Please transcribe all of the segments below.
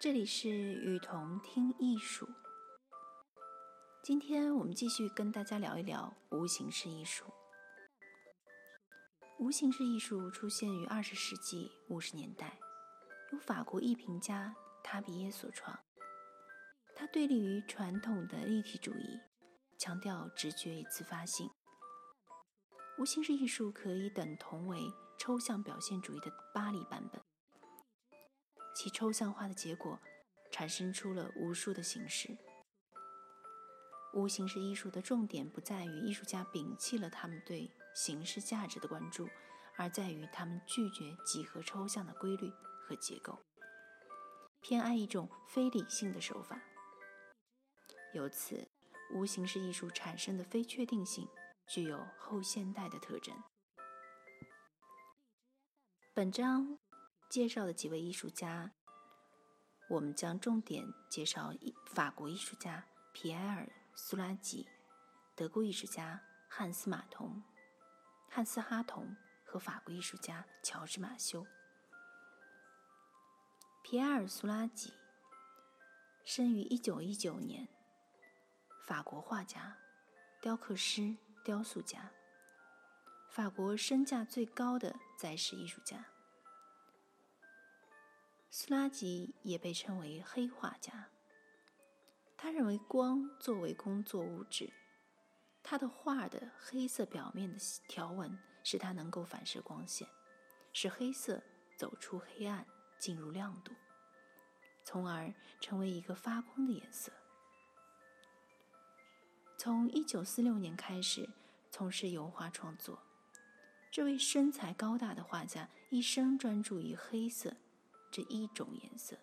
这里是雨桐听艺术。今天我们继续跟大家聊一聊无形式艺术。无形式艺术出现于二十世纪五十年代，由法国艺评家塔比耶所创。它对立于传统的立体主义，强调直觉与自发性。无形式艺术可以等同为抽象表现主义的巴黎版本。其抽象化的结果，产生出了无数的形式。无形式艺术的重点不在于艺术家摒弃了他们对形式价值的关注，而在于他们拒绝几何抽象的规律和结构，偏爱一种非理性的手法。由此，无形式艺术产生的非确定性具有后现代的特征。本章。介绍的几位艺术家，我们将重点介绍法国艺术家皮埃尔·苏拉吉、德国艺术家汉斯·马童、汉斯·哈同和法国艺术家乔治·马修。皮埃尔·苏拉吉生于1919年，法国画家、雕刻师、雕塑家，法国身价最高的在世艺术家。苏拉吉也被称为黑画家。他认为光作为工作物质，他的画的黑色表面的条纹使它能够反射光线，使黑色走出黑暗，进入亮度，从而成为一个发光的颜色。从1946年开始从事油画创作，这位身材高大的画家一生专注于黑色。这一种颜色，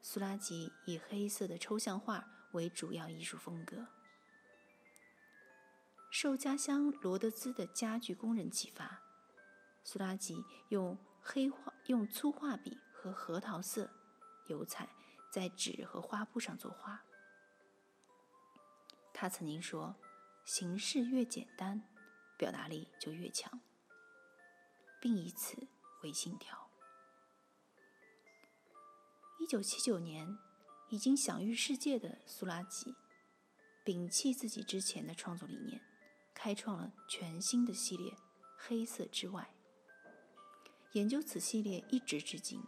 苏拉吉以黑色的抽象画为主要艺术风格。受家乡罗德兹的家具工人启发，苏拉吉用黑画、用粗画笔和核桃色油彩在纸和花布上作画。他曾经说：“形式越简单，表达力就越强。”并以此为信条。一九七九年，已经享誉世界的苏拉吉，摒弃自己之前的创作理念，开创了全新的系列——黑色之外。研究此系列一直至今。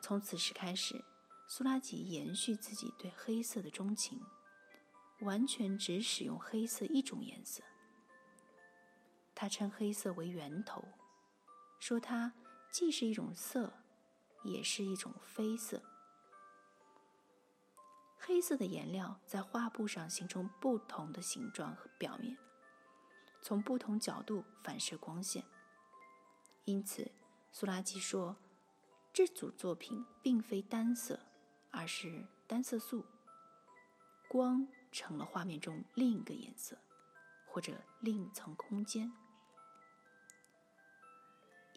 从此时开始，苏拉吉延续自己对黑色的钟情，完全只使用黑色一种颜色。他称黑色为源头，说它既是一种色。也是一种绯色。黑色的颜料在画布上形成不同的形状和表面，从不同角度反射光线。因此，苏拉基说，这组作品并非单色，而是单色素。光成了画面中另一个颜色，或者另一层空间。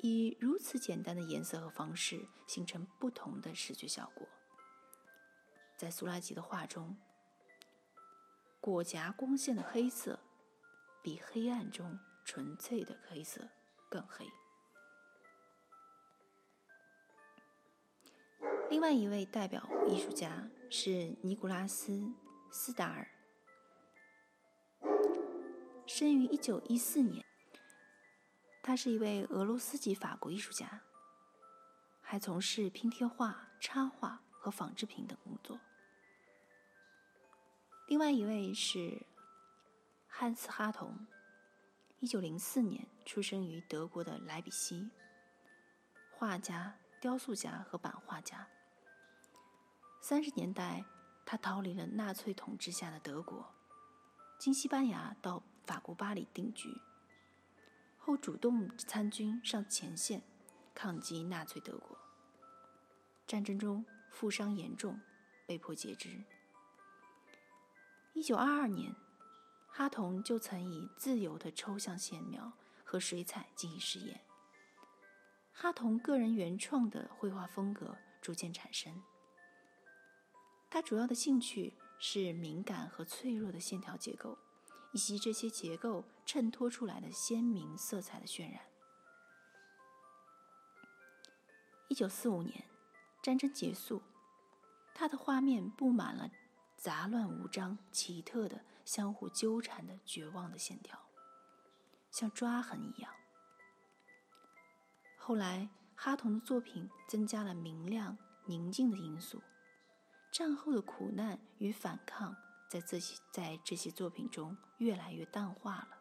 以如此简单的颜色和方式形成不同的视觉效果。在苏拉吉的画中，裹夹光线的黑色比黑暗中纯粹的黑色更黑。另外一位代表艺术家是尼古拉斯·斯达尔，生于一九一四年。他是一位俄罗斯籍法国艺术家，还从事拼贴画、插画和纺织品等工作。另外一位是汉斯·哈同，一九零四年出生于德国的莱比锡，画家、雕塑家和版画家。三十年代，他逃离了纳粹统治下的德国，经西班牙到法国巴黎定居。后主动参军上前线，抗击纳粹德国。战争中负伤严重，被迫截肢。一九二二年，哈同就曾以自由的抽象线描和水彩进行实验。哈同个人原创的绘画风格逐渐产生。他主要的兴趣是敏感和脆弱的线条结构。以及这些结构衬托出来的鲜明色彩的渲染。一九四五年，战争结束，他的画面布满了杂乱无章、奇特的、相互纠缠的绝望的线条，像抓痕一样。后来，哈同的作品增加了明亮、宁静的因素，战后的苦难与反抗在这些在这些作品中越来越淡化了。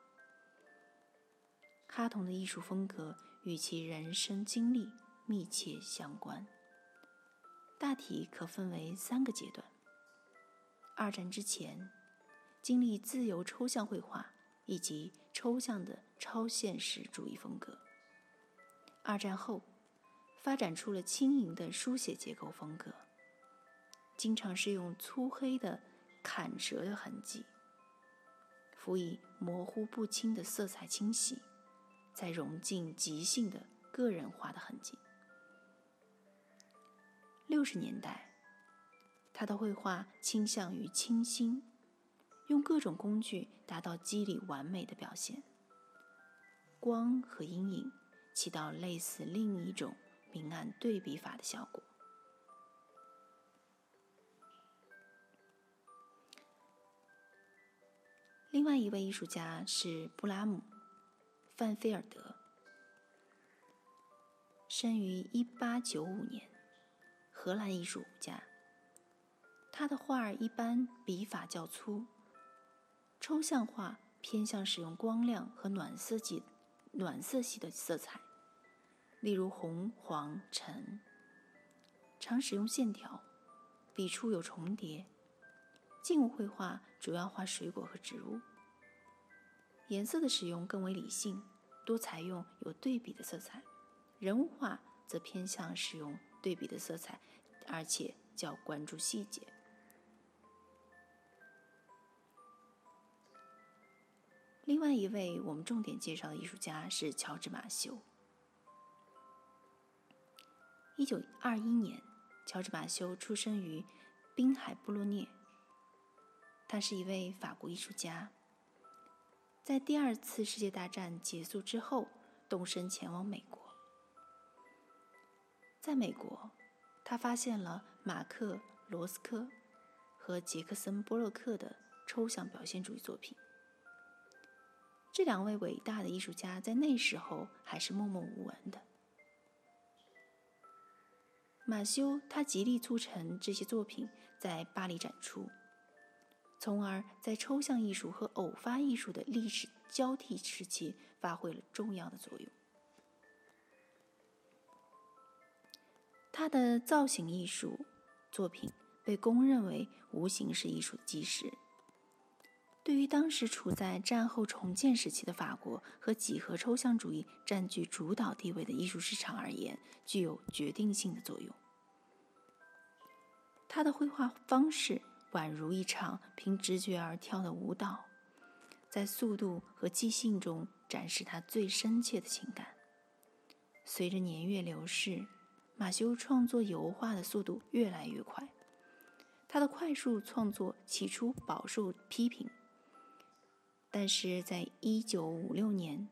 哈同的艺术风格与其人生经历。密切相关，大体可分为三个阶段。二战之前，经历自由抽象绘画以及抽象的超现实主义风格；二战后，发展出了轻盈的书写结构风格，经常是用粗黑的砍折的痕迹，辅以模糊不清的色彩清洗，再融进即兴的个人化的痕迹。六十年代，他的绘画倾向于清新，用各种工具达到肌理完美的表现。光和阴影起到类似另一种明暗对比法的效果。另外一位艺术家是布拉姆·范菲尔德，生于一八九五年。荷兰艺术家，他的画儿一般笔法较粗，抽象画偏向使用光亮和暖色系、暖色系的色彩，例如红、黄、橙，常使用线条，笔触有重叠。静物绘画主要画水果和植物，颜色的使用更为理性，多采用有对比的色彩。人物画则偏向使用。对比的色彩，而且较关注细节。另外一位我们重点介绍的艺术家是乔治·马修。一九二一年，乔治·马修出生于滨海布洛涅。他是一位法国艺术家，在第二次世界大战结束之后，动身前往美国。在美国，他发现了马克·罗斯科和杰克森·波洛克的抽象表现主义作品。这两位伟大的艺术家在那时候还是默默无闻的。马修他极力促成这些作品在巴黎展出，从而在抽象艺术和偶发艺术的历史交替时期发挥了重要的作用。他的造型艺术作品被公认为无形式艺术的基石。对于当时处在战后重建时期的法国和几何抽象主义占据主导地位的艺术市场而言，具有决定性的作用。他的绘画方式宛如一场凭直觉而跳的舞蹈，在速度和即兴中展示他最深切的情感。随着年月流逝。马修创作油画的速度越来越快，他的快速创作起初饱受批评，但是在一九五六年，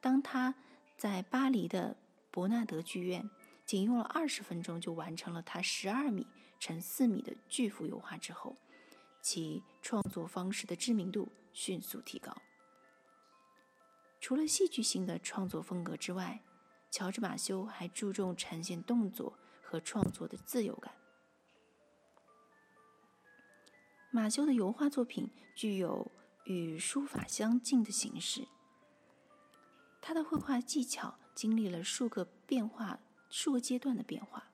当他在巴黎的伯纳德剧院仅用了二十分钟就完成了他十二米乘四米的巨幅油画之后，其创作方式的知名度迅速提高。除了戏剧性的创作风格之外，乔治·马修还注重呈现动作和创作的自由感。马修的油画作品具有与书法相近的形式。他的绘画技巧经历了数个变化、数个阶段的变化，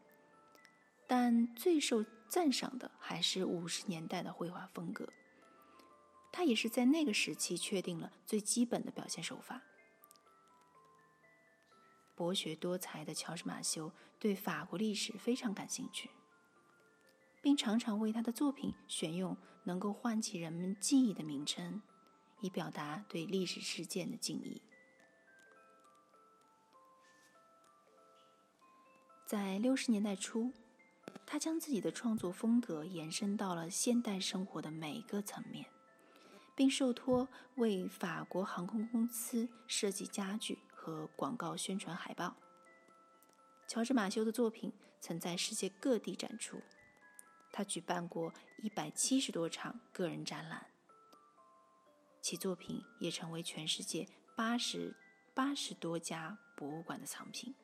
但最受赞赏的还是五十年代的绘画风格。他也是在那个时期确定了最基本的表现手法。博学多才的乔治·马修对法国历史非常感兴趣，并常常为他的作品选用能够唤起人们记忆的名称，以表达对历史事件的敬意。在六十年代初，他将自己的创作风格延伸到了现代生活的每个层面，并受托为法国航空公司设计家具。和广告宣传海报。乔治·马修的作品曾在世界各地展出，他举办过一百七十多场个人展览，其作品也成为全世界八十八十多家博物馆的藏品。